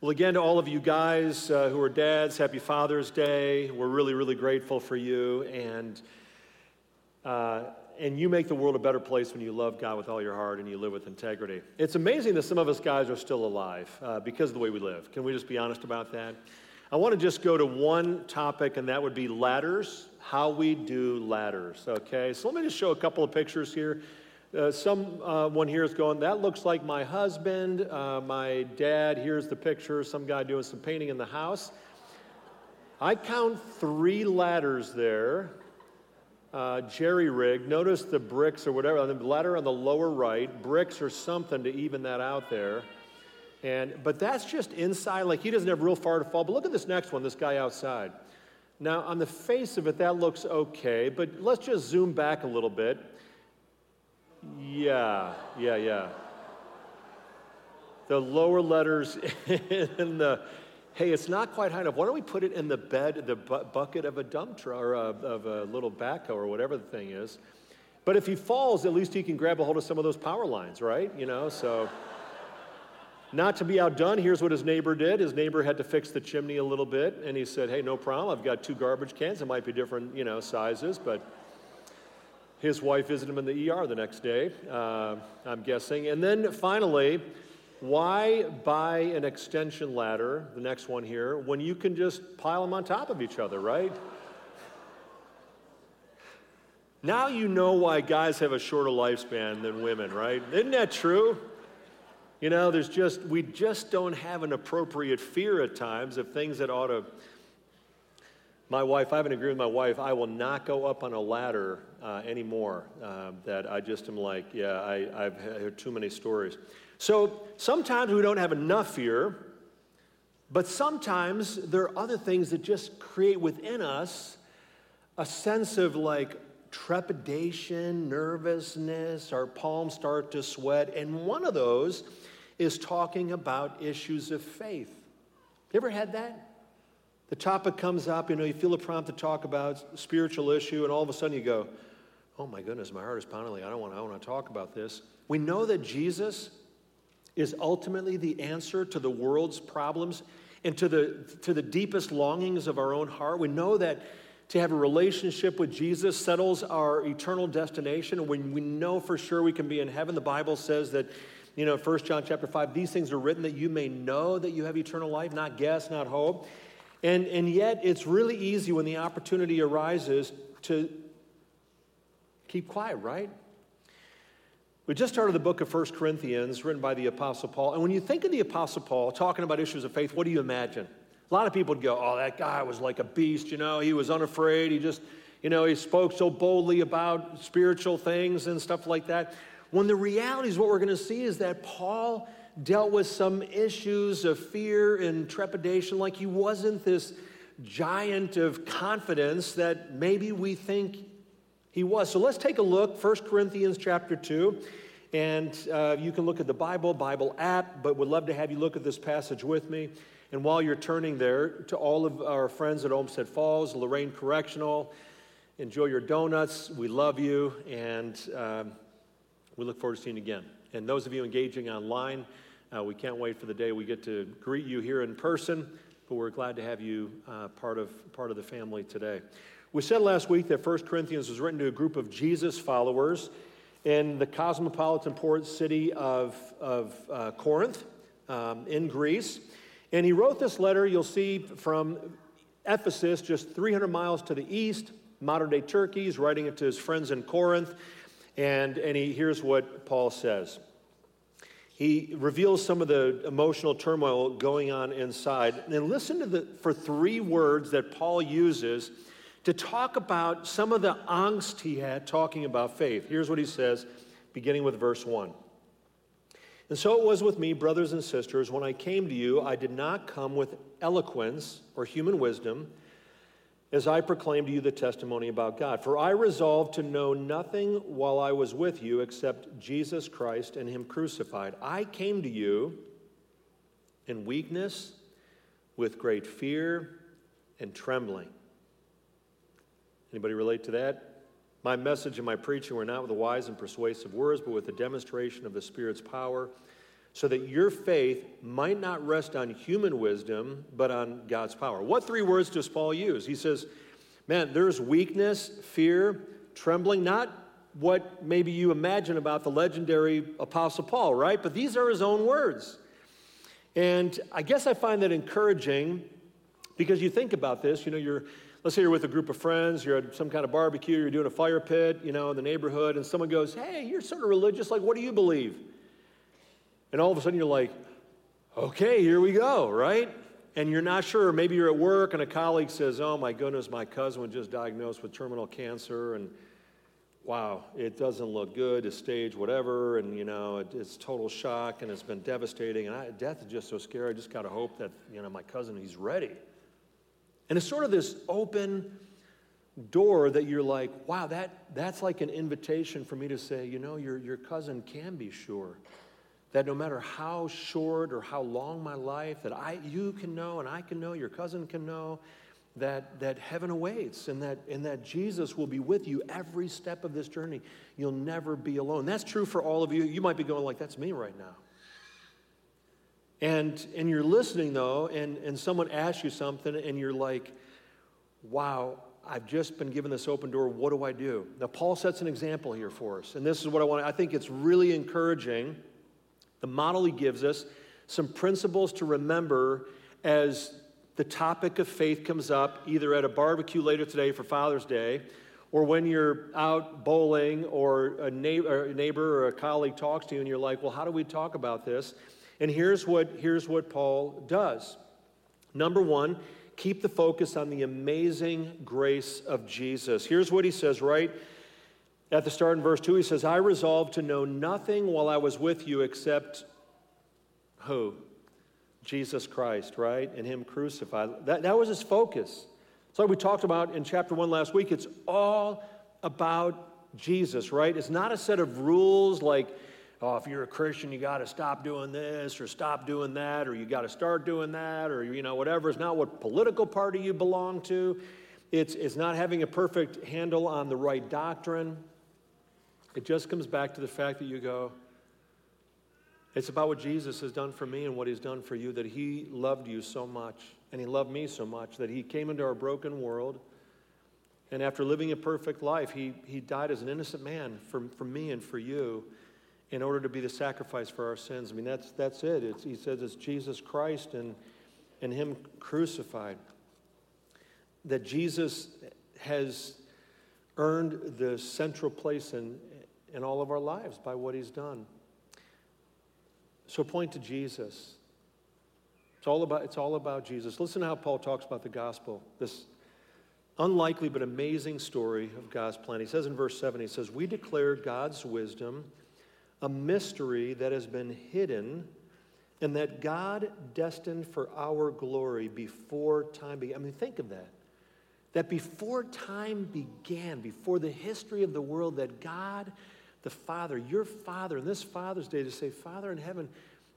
Well, again, to all of you guys uh, who are dads, happy Father's Day. We're really, really grateful for you. And, uh, and you make the world a better place when you love God with all your heart and you live with integrity. It's amazing that some of us guys are still alive uh, because of the way we live. Can we just be honest about that? I want to just go to one topic, and that would be ladders, how we do ladders. Okay, so let me just show a couple of pictures here. Uh, someone uh, here is going, that looks like my husband, uh, my dad. Here's the picture, some guy doing some painting in the house. I count three ladders there, uh, jerry rigged. Notice the bricks or whatever, the ladder on the lower right, bricks or something to even that out there. And, but that's just inside, like he doesn't have real far to fall. But look at this next one, this guy outside. Now, on the face of it, that looks okay, but let's just zoom back a little bit. Yeah, yeah, yeah. The lower letters in the, hey, it's not quite high enough. Why don't we put it in the bed, the bu- bucket of a dump truck or a, of a little backhoe or whatever the thing is? But if he falls, at least he can grab a hold of some of those power lines, right? You know, so. Not to be outdone, here's what his neighbor did. His neighbor had to fix the chimney a little bit, and he said, Hey, no problem. I've got two garbage cans. It might be different, you know, sizes, but his wife visited him in the ER the next day, uh, I'm guessing. And then finally, why buy an extension ladder, the next one here, when you can just pile them on top of each other, right? Now you know why guys have a shorter lifespan than women, right? Isn't that true? You know, there's just, we just don't have an appropriate fear at times of things that ought to my wife, I haven't agreed with my wife, I will not go up on a ladder uh, anymore. Uh, that I just am like, yeah, I, I've heard too many stories. So sometimes we don't have enough fear, but sometimes there are other things that just create within us a sense of like trepidation, nervousness, our palms start to sweat. And one of those is talking about issues of faith. You ever had that? The topic comes up, you know, you feel a prompt to talk about spiritual issue, and all of a sudden you go, oh my goodness, my heart is pounding. I don't want, I don't want to talk about this. We know that Jesus is ultimately the answer to the world's problems and to the, to the deepest longings of our own heart. We know that to have a relationship with Jesus settles our eternal destination. When we know for sure we can be in heaven, the Bible says that, you know, 1 John chapter 5, these things are written that you may know that you have eternal life, not guess, not hope. And, and yet, it's really easy when the opportunity arises to keep quiet, right? We just started the book of First Corinthians, written by the Apostle Paul. And when you think of the Apostle Paul talking about issues of faith, what do you imagine? A lot of people would go, Oh, that guy was like a beast, you know, he was unafraid. He just, you know, he spoke so boldly about spiritual things and stuff like that. When the reality is, what we're going to see is that Paul dealt with some issues of fear and trepidation, like he wasn't this giant of confidence that maybe we think he was. So let's take a look, 1 Corinthians chapter 2. And uh, you can look at the Bible, Bible app, but would love to have you look at this passage with me. And while you're turning there, to all of our friends at Olmsted Falls, Lorain Correctional, enjoy your donuts. We love you, and um, we look forward to seeing you again. And those of you engaging online, uh, we can't wait for the day we get to greet you here in person, but we're glad to have you uh, part, of, part of the family today. We said last week that 1 Corinthians was written to a group of Jesus followers in the cosmopolitan port city of, of uh, Corinth um, in Greece. And he wrote this letter, you'll see, from Ephesus, just 300 miles to the east, modern day Turkey. He's writing it to his friends in Corinth. And, and he, here's what Paul says he reveals some of the emotional turmoil going on inside. And listen to the, for three words that Paul uses to talk about some of the angst he had talking about faith. Here's what he says, beginning with verse 1. And so it was with me, brothers and sisters, when I came to you, I did not come with eloquence or human wisdom as I proclaim to you the testimony about God. For I resolved to know nothing while I was with you except Jesus Christ and Him crucified. I came to you in weakness, with great fear and trembling. Anybody relate to that? My message and my preaching were not with the wise and persuasive words, but with the demonstration of the Spirit's power, so that your faith might not rest on human wisdom, but on God's power. What three words does Paul use? He says, Man, there's weakness, fear, trembling, not what maybe you imagine about the legendary Apostle Paul, right? But these are his own words. And I guess I find that encouraging because you think about this, you know, you're, let's say you're with a group of friends, you're at some kind of barbecue, you're doing a fire pit, you know, in the neighborhood, and someone goes, Hey, you're sort of religious, like, what do you believe? And all of a sudden you're like, Okay, here we go, right? And you're not sure. Maybe you're at work and a colleague says, Oh my goodness, my cousin was just diagnosed with terminal cancer, and wow, it doesn't look good, it's stage whatever, and you know, it, it's total shock and it's been devastating. And I, death is just so scary. I just got to hope that, you know, my cousin, he's ready. And it's sort of this open door that you're like, wow, that, that's like an invitation for me to say, you know, your, your cousin can be sure that no matter how short or how long my life, that I, you can know and I can know, your cousin can know, that, that heaven awaits and that, and that Jesus will be with you every step of this journey. You'll never be alone. That's true for all of you. You might be going like, that's me right now. And, and you're listening though, and, and someone asks you something, and you're like, wow, I've just been given this open door. What do I do? Now, Paul sets an example here for us. And this is what I want. I think it's really encouraging. The model he gives us, some principles to remember as the topic of faith comes up either at a barbecue later today for Father's Day, or when you're out bowling, or a neighbor, or a colleague talks to you, and you're like, well, how do we talk about this? And here's what, here's what Paul does. Number one, keep the focus on the amazing grace of Jesus. Here's what he says right at the start in verse 2. He says, I resolved to know nothing while I was with you except who? Jesus Christ, right? And Him crucified. That, that was his focus. So we talked about in chapter one last week. It's all about Jesus, right? It's not a set of rules like, oh, if you're a Christian, you got to stop doing this or stop doing that or you got to start doing that or, you know, whatever. It's not what political party you belong to. It's, it's not having a perfect handle on the right doctrine. It just comes back to the fact that you go, it's about what Jesus has done for me and what he's done for you, that he loved you so much and he loved me so much that he came into our broken world. And after living a perfect life, he, he died as an innocent man for, for me and for you in order to be the sacrifice for our sins. I mean, that's, that's it. It's, he says it's Jesus Christ and, and him crucified. That Jesus has earned the central place in, in all of our lives by what he's done. So point to Jesus. It's all about, it's all about Jesus. Listen to how Paul talks about the gospel, this unlikely but amazing story of God's plan. He says in verse 7, he says, We declare God's wisdom, a mystery that has been hidden, and that God destined for our glory before time began. I mean, think of that. That before time began, before the history of the world, that God the Father, your Father, and this Father's Day to say, Father in heaven,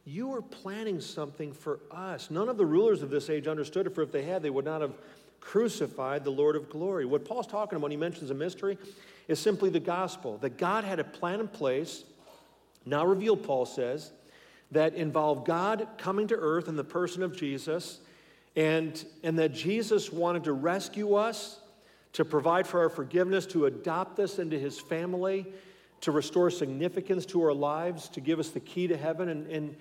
you are planning something for us. None of the rulers of this age understood it, for if they had, they would not have crucified the Lord of glory. What Paul's talking about when he mentions a mystery is simply the gospel that God had a plan in place, now revealed, Paul says, that involved God coming to earth in the person of Jesus, and, and that Jesus wanted to rescue us, to provide for our forgiveness, to adopt us into his family to restore significance to our lives, to give us the key to heaven. And, and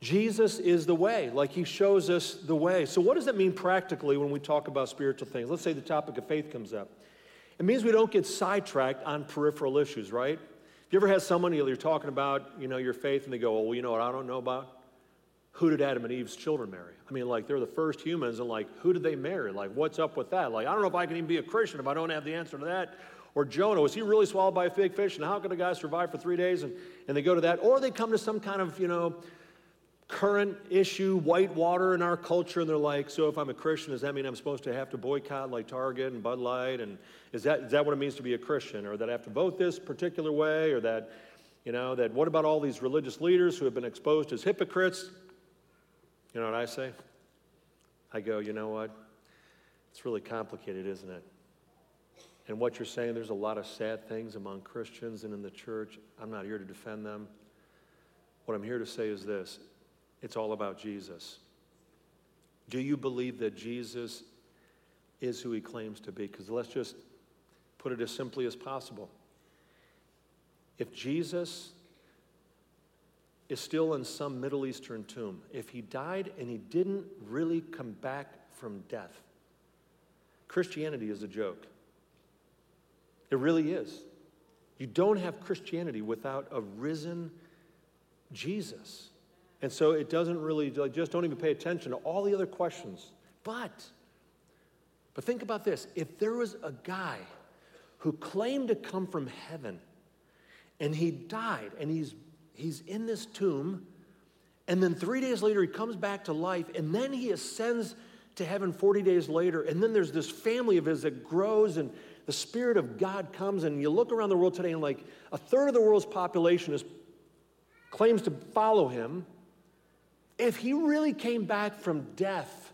Jesus is the way, like he shows us the way. So, what does that mean practically when we talk about spiritual things? Let's say the topic of faith comes up. It means we don't get sidetracked on peripheral issues, right? Have you ever had someone you're talking about, you know, your faith, and they go, "Well, you know what I don't know about? Who did Adam and Eve's children marry?" I mean, like they're the first humans, and like, who did they marry? Like, what's up with that? Like, I don't know if I can even be a Christian if I don't have the answer to that. Or Jonah, was he really swallowed by a big fish? And how could a guy survive for three days? And, and they go to that. Or they come to some kind of, you know, current issue, white water in our culture, and they're like, so if I'm a Christian, does that mean I'm supposed to have to boycott like Target and Bud Light? And is that, is that what it means to be a Christian? Or that I have to vote this particular way? Or that, you know, that what about all these religious leaders who have been exposed as hypocrites? You know what I say? I go, you know what? It's really complicated, isn't it? And what you're saying, there's a lot of sad things among Christians and in the church. I'm not here to defend them. What I'm here to say is this it's all about Jesus. Do you believe that Jesus is who he claims to be? Because let's just put it as simply as possible. If Jesus is still in some Middle Eastern tomb, if he died and he didn't really come back from death, Christianity is a joke. It really is. You don't have Christianity without a risen Jesus. And so it doesn't really, like, just don't even pay attention to all the other questions. But, but think about this if there was a guy who claimed to come from heaven and he died and he's, he's in this tomb, and then three days later he comes back to life, and then he ascends to heaven 40 days later, and then there's this family of his that grows and the Spirit of God comes, and you look around the world today, and like a third of the world's population is, claims to follow him. If he really came back from death,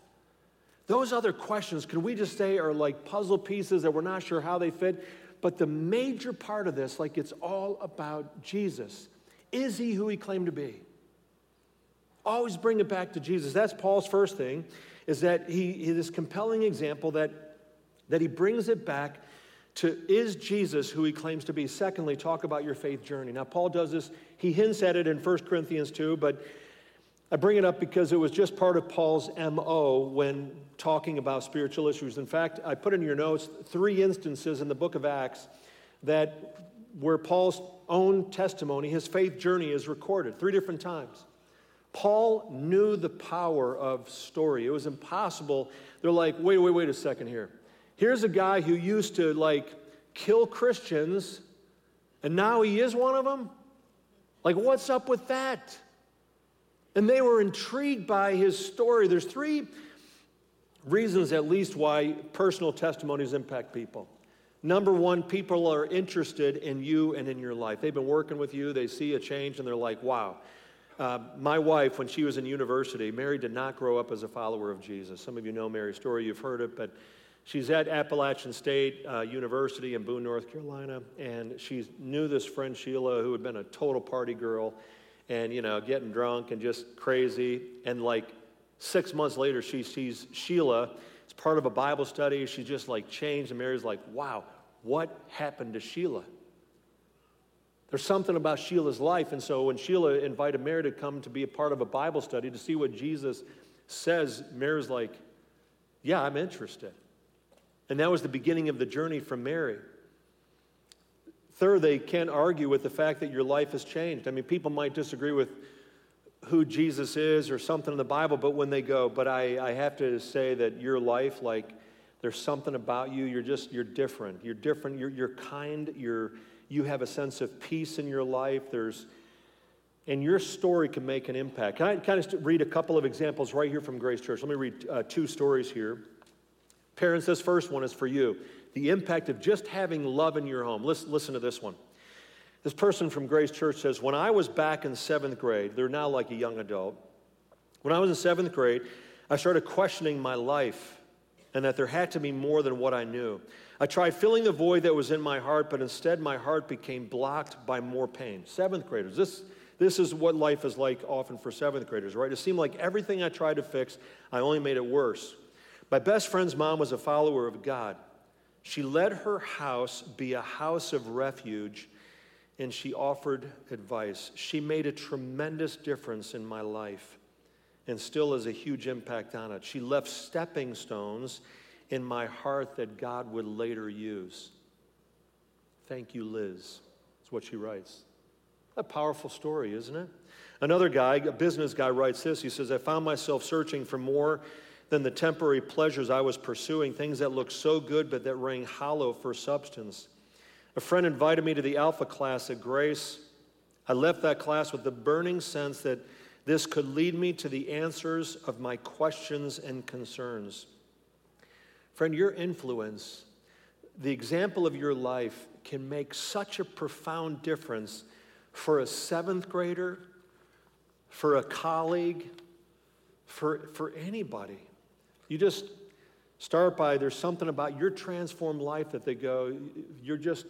those other questions, can we just say, are like puzzle pieces that we're not sure how they fit? But the major part of this, like it's all about Jesus. Is he who he claimed to be? Always bring it back to Jesus. That's Paul's first thing, is that he, he this compelling example that, that he brings it back to is Jesus who he claims to be? Secondly, talk about your faith journey. Now, Paul does this, he hints at it in 1 Corinthians 2, but I bring it up because it was just part of Paul's MO when talking about spiritual issues. In fact, I put in your notes three instances in the book of Acts that where Paul's own testimony, his faith journey is recorded three different times. Paul knew the power of story. It was impossible. They're like, wait, wait, wait a second here. Here's a guy who used to like kill Christians, and now he is one of them? Like, what's up with that? And they were intrigued by his story. There's three reasons, at least, why personal testimonies impact people. Number one, people are interested in you and in your life. They've been working with you, they see a change, and they're like, wow. Uh, my wife, when she was in university, Mary did not grow up as a follower of Jesus. Some of you know Mary's story, you've heard it, but she's at Appalachian State uh, University in Boone, North Carolina, and she knew this friend Sheila, who had been a total party girl and, you know, getting drunk and just crazy. And like six months later, she sees Sheila. It's part of a Bible study. She's just like changed. And Mary's like, wow, what happened to Sheila? There's something about Sheila's life. And so when Sheila invited Mary to come to be a part of a Bible study to see what Jesus says, Mary's like, yeah, I'm interested. And that was the beginning of the journey from Mary. Third, they can't argue with the fact that your life has changed. I mean, people might disagree with who Jesus is or something in the Bible, but when they go, but I, I have to say that your life, like, there's something about you, you're just, you're different. You're different, you're, you're kind, you're, you have a sense of peace in your life. There's, and your story can make an impact. Can I kind of read a couple of examples right here from Grace Church? Let me read uh, two stories here. Parents, this first one is for you the impact of just having love in your home. Listen, listen to this one. This person from Grace Church says, When I was back in seventh grade, they're now like a young adult. When I was in seventh grade, I started questioning my life and that there had to be more than what I knew. I tried filling the void that was in my heart, but instead my heart became blocked by more pain. Seventh graders, this, this is what life is like often for seventh graders, right? It seemed like everything I tried to fix, I only made it worse. My best friend's mom was a follower of God. She let her house be a house of refuge and she offered advice. She made a tremendous difference in my life and still has a huge impact on it. She left stepping stones in my heart that God would later use. Thank you, Liz. That's what she writes. A powerful story, isn't it? Another guy, a business guy, writes this. He says, I found myself searching for more than the temporary pleasures I was pursuing, things that looked so good but that rang hollow for substance. A friend invited me to the Alpha class at Grace. I left that class with the burning sense that this could lead me to the answers of my questions and concerns. Friend, your influence, the example of your life, can make such a profound difference for a seventh grader, for a colleague, for, for anybody. You just start by there's something about your transformed life that they go, you're just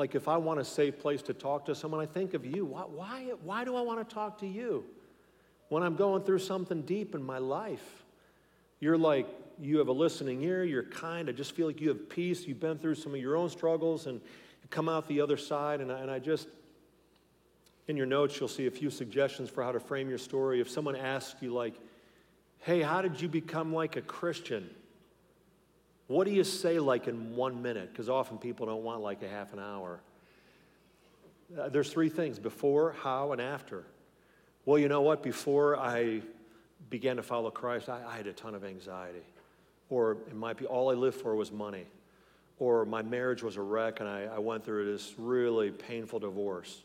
Like if I want a safe place to talk to someone, I think of you. Why, why, why do I want to talk to you? When I'm going through something deep in my life, you're like, you have a listening ear, you're kind. I just feel like you have peace. You've been through some of your own struggles and you come out the other side. And I, and I just, in your notes, you'll see a few suggestions for how to frame your story. If someone asks you, like, hey, how did you become like a Christian? What do you say like in one minute? Because often people don't want like a half an hour. Uh, there's three things before, how, and after. Well, you know what? Before I began to follow Christ, I, I had a ton of anxiety. Or it might be all I lived for was money. Or my marriage was a wreck and I, I went through this really painful divorce.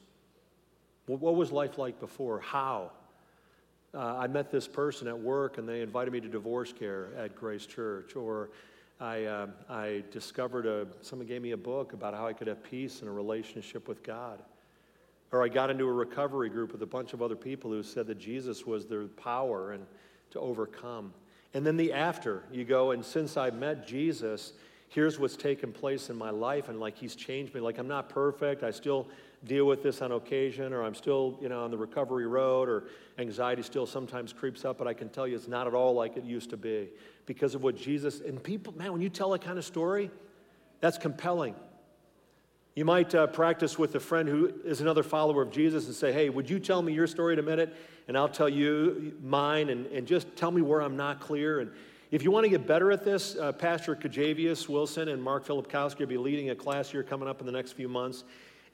What was life like before? How? Uh, I met this person at work and they invited me to divorce care at Grace Church. Or I, uh, I discovered a, someone gave me a book about how I could have peace in a relationship with God. Or I got into a recovery group with a bunch of other people who said that Jesus was their power and to overcome. And then the after, you go, and since I met Jesus, here's what's taken place in my life, and like he's changed me. Like I'm not perfect, I still deal with this on occasion, or I'm still, you know, on the recovery road, or anxiety still sometimes creeps up, but I can tell you it's not at all like it used to be because of what Jesus, and people, man, when you tell that kind of story, that's compelling. You might uh, practice with a friend who is another follower of Jesus and say, hey, would you tell me your story in a minute? And I'll tell you mine, and, and just tell me where I'm not clear. And if you want to get better at this, uh, Pastor Kajavius Wilson and Mark Filipkowski will be leading a class here coming up in the next few months.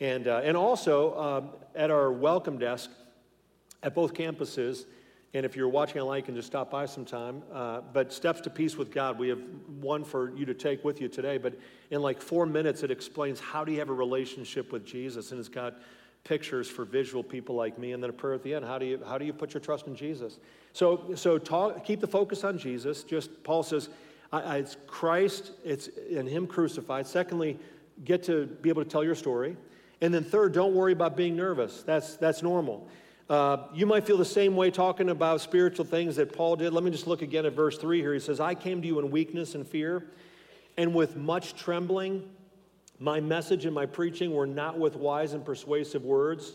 And, uh, and also um, at our welcome desk at both campuses, and if you're watching online, you can just stop by sometime. Uh, but Steps to Peace with God, we have one for you to take with you today. But in like four minutes, it explains how do you have a relationship with Jesus. And it's got pictures for visual people like me. And then a prayer at the end. How do you, how do you put your trust in Jesus? So, so talk, keep the focus on Jesus. Just Paul says, I, I, it's Christ, it's in Him crucified. Secondly, get to be able to tell your story. And then third, don't worry about being nervous. That's, that's normal. Uh, you might feel the same way talking about spiritual things that Paul did. Let me just look again at verse 3 here. He says, I came to you in weakness and fear, and with much trembling. My message and my preaching were not with wise and persuasive words,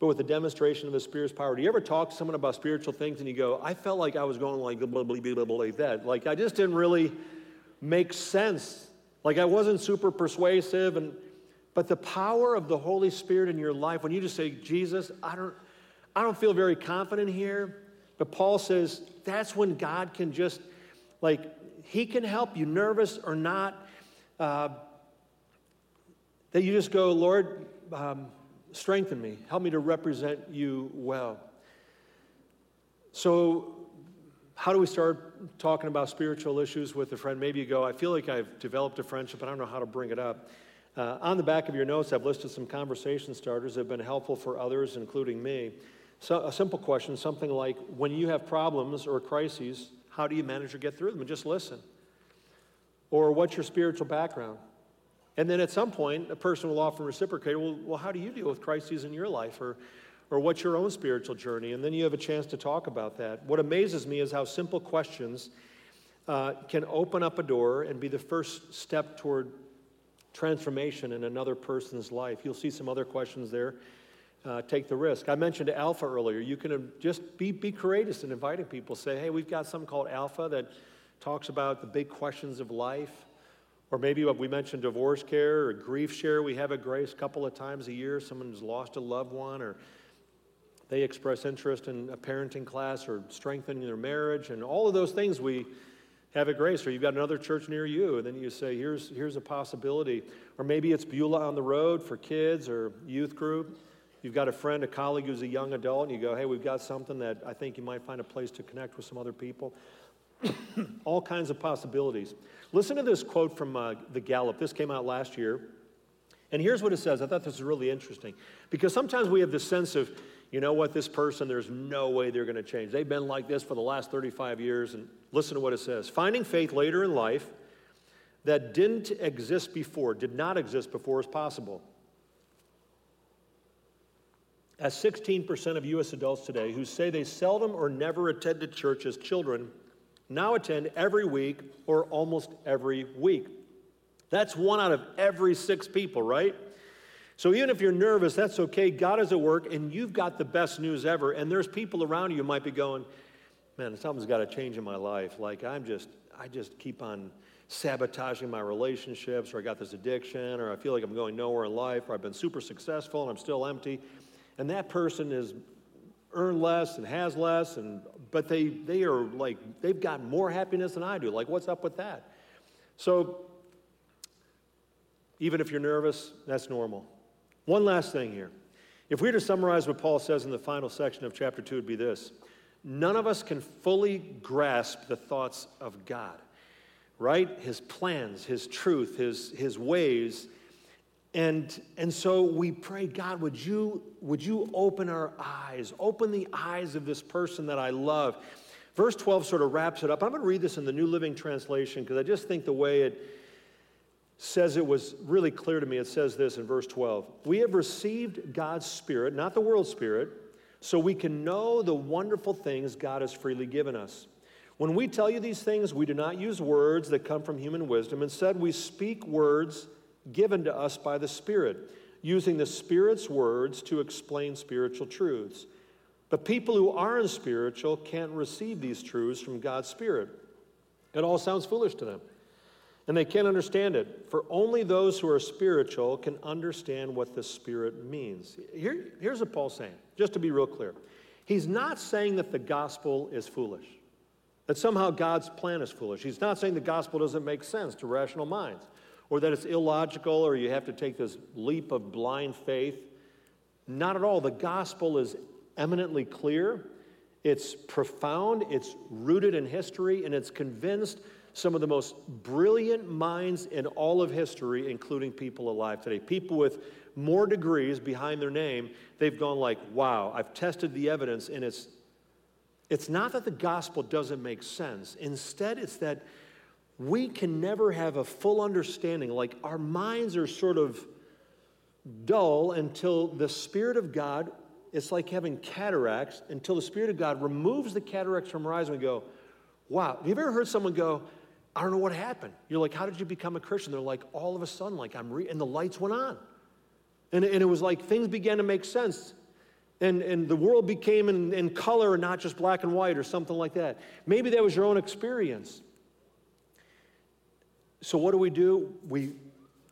but with the demonstration of the Spirit's power. Do you ever talk to someone about spiritual things and you go, I felt like I was going like, blah, blah, blah, blah, like that? Like, I just didn't really make sense. Like, I wasn't super persuasive. And, but the power of the Holy Spirit in your life, when you just say, Jesus, I don't. I don't feel very confident here. But Paul says that's when God can just, like, He can help you, nervous or not. Uh, that you just go, Lord, um, strengthen me, help me to represent you well. So, how do we start talking about spiritual issues with a friend? Maybe you go, I feel like I've developed a friendship, but I don't know how to bring it up. Uh, on the back of your notes, I've listed some conversation starters that have been helpful for others, including me. So, a simple question, something like when you have problems or crises, how do you manage to get through them? And just listen. Or what's your spiritual background? And then at some point, a person will often reciprocate, well, well how do you deal with crises in your life? Or, or what's your own spiritual journey? And then you have a chance to talk about that. What amazes me is how simple questions uh, can open up a door and be the first step toward transformation in another person's life. You'll see some other questions there uh, take the risk. I mentioned Alpha earlier. You can just be, be courageous in inviting people. Say, hey, we've got something called Alpha that talks about the big questions of life. Or maybe what we mentioned divorce care or grief share. We have a grace a couple of times a year. Someone who's lost a loved one or they express interest in a parenting class or strengthening their marriage. And all of those things we have a grace. Or you've got another church near you, and then you say, here's, here's a possibility. Or maybe it's Beulah on the road for kids or youth group. You've got a friend, a colleague who's a young adult, and you go, hey, we've got something that I think you might find a place to connect with some other people. All kinds of possibilities. Listen to this quote from uh, the Gallup. This came out last year. And here's what it says. I thought this was really interesting because sometimes we have this sense of, you know what, this person, there's no way they're going to change. They've been like this for the last 35 years. And listen to what it says Finding faith later in life that didn't exist before, did not exist before, is possible as 16% of U.S. adults today who say they seldom or never attended church as children now attend every week or almost every week. That's one out of every six people, right? So even if you're nervous, that's okay. God is at work, and you've got the best news ever. And there's people around you might be going, man, something's got to change in my life. Like I'm just, I just keep on sabotaging my relationships, or I got this addiction, or I feel like I'm going nowhere in life, or I've been super successful and I'm still empty. And that person is earned less and has less, and but they they are like they've got more happiness than I do. Like, what's up with that? So even if you're nervous, that's normal. One last thing here. If we were to summarize what Paul says in the final section of chapter 2, it would be this None of us can fully grasp the thoughts of God, right? His plans, His truth, His, his ways. And, and so we pray, God, would you, would you open our eyes, open the eyes of this person that I love? Verse 12 sort of wraps it up. I'm going to read this in the New Living Translation because I just think the way it, says it was really clear to me. It says this in verse 12 We have received God's Spirit, not the world's Spirit, so we can know the wonderful things God has freely given us. When we tell you these things, we do not use words that come from human wisdom. Instead, we speak words given to us by the Spirit, using the Spirit's words to explain spiritual truths. But people who aren't spiritual can't receive these truths from God's Spirit. It all sounds foolish to them and they can't understand it. For only those who are spiritual can understand what the Spirit means. Here, here's what Paul's saying, just to be real clear. He's not saying that the gospel is foolish, that somehow God's plan is foolish. He's not saying the gospel doesn't make sense to rational minds, or that it's illogical, or you have to take this leap of blind faith. Not at all. The gospel is eminently clear, it's profound, it's rooted in history, and it's convinced some of the most brilliant minds in all of history, including people alive today. People with more degrees behind their name, they've gone like, wow, I've tested the evidence, and it's it's not that the gospel doesn't make sense. Instead, it's that we can never have a full understanding. Like our minds are sort of dull until the Spirit of God, it's like having cataracts, until the Spirit of God removes the cataracts from our eyes and we go, wow. Have you ever heard someone go, I don't know what happened. You're like, how did you become a Christian? They're like, all of a sudden, like I'm re-, and the lights went on. And, and it was like things began to make sense. And, and the world became in, in color and not just black and white or something like that. Maybe that was your own experience. So what do we do? We,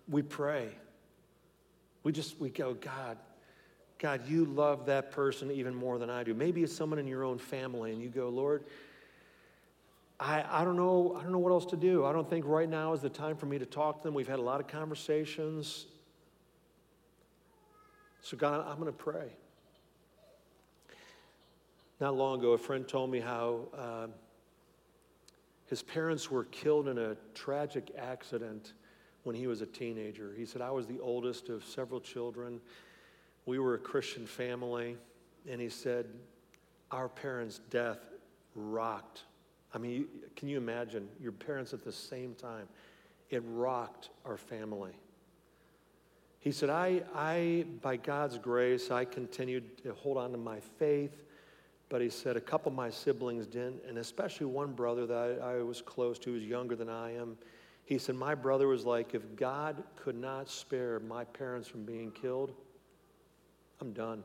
we pray. We just, we go, God, God, you love that person even more than I do. Maybe it's someone in your own family, and you go, Lord, I, I, don't know, I don't know what else to do. I don't think right now is the time for me to talk to them. We've had a lot of conversations. So, God, I'm going to pray. Not long ago, a friend told me how uh, his parents were killed in a tragic accident when he was a teenager. He said, I was the oldest of several children. We were a Christian family. And he said, Our parents' death rocked I mean, can you imagine your parents at the same time? It rocked our family. He said, I, I, by God's grace, I continued to hold on to my faith. But he said a couple of my siblings didn't, and especially one brother that I, I was close to, who was younger than I am. He said, My brother was like, if God could not spare my parents from being killed, I'm done.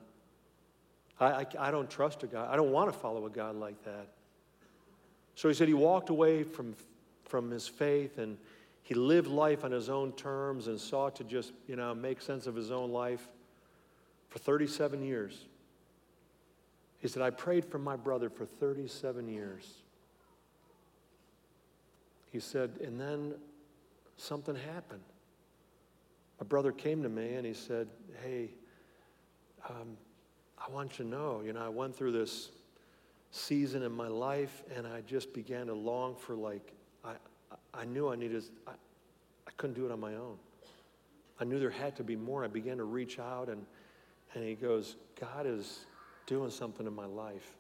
I, I, I don't trust a God. I don't want to follow a God like that. So he said he walked away from, from his faith and he lived life on his own terms and sought to just, you know, make sense of his own life for 37 years. He said, I prayed for my brother for 37 years. He said, and then something happened. My brother came to me and he said, Hey, um, I want you to know, you know, I went through this season in my life, and I just began to long for like I, I knew I needed. I, I couldn't do it on my own. I knew there had to be more. I began to reach out, and and he goes, God is doing something in my life.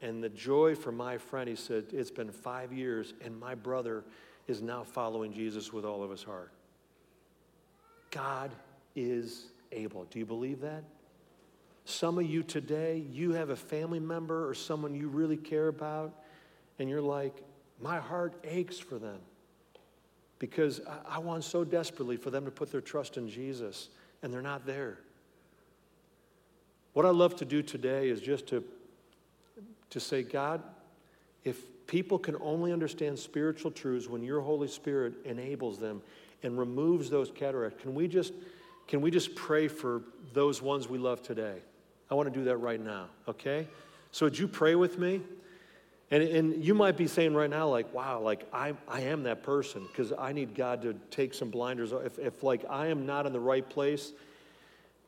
And the joy for my friend, he said, it's been five years, and my brother is now following Jesus with all of his heart. God is able. Do you believe that? Some of you today, you have a family member or someone you really care about, and you're like, my heart aches for them because I, want so desperately for them to put their trust in Jesus. and they're not there. What I love to do today is just to, to say, God, if people can only understand spiritual truths when your Holy Spirit enables them and removes those cataracts, can we just, can we just pray for those ones we love today? I want to do that right now, okay? So would you pray with me? And, and you might be saying right now, like, wow, like I, I am that person because I need God to take some blinders. If, if like I am not in the right place,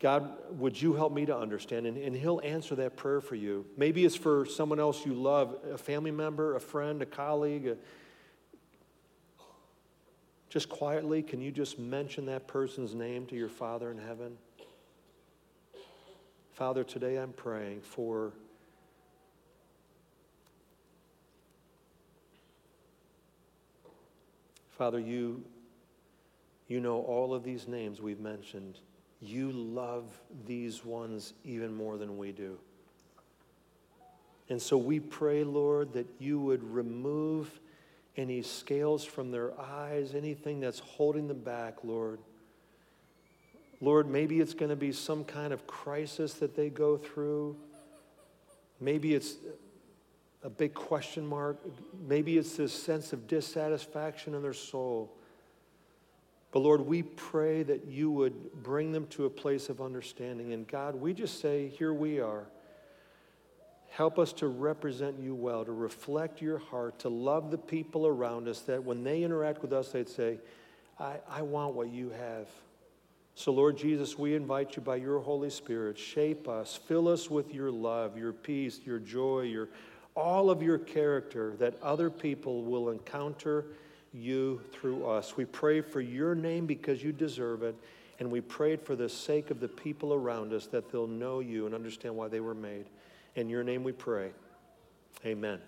God, would you help me to understand? And, and He'll answer that prayer for you. Maybe it's for someone else you love, a family member, a friend, a colleague. A... Just quietly, can you just mention that person's name to your Father in heaven? Father, today I'm praying for Father, you, you know all of these names we've mentioned. You love these ones even more than we do. And so we pray, Lord, that you would remove any scales from their eyes, anything that's holding them back, Lord. Lord, maybe it's going to be some kind of crisis that they go through. Maybe it's a big question mark. Maybe it's this sense of dissatisfaction in their soul. But Lord, we pray that you would bring them to a place of understanding. And God, we just say, here we are. Help us to represent you well, to reflect your heart, to love the people around us, that when they interact with us, they'd say, I, I want what you have. So, Lord Jesus, we invite you by your Holy Spirit, shape us, fill us with your love, your peace, your joy, your all of your character that other people will encounter you through us. We pray for your name because you deserve it. And we prayed for the sake of the people around us that they'll know you and understand why they were made. In your name we pray. Amen.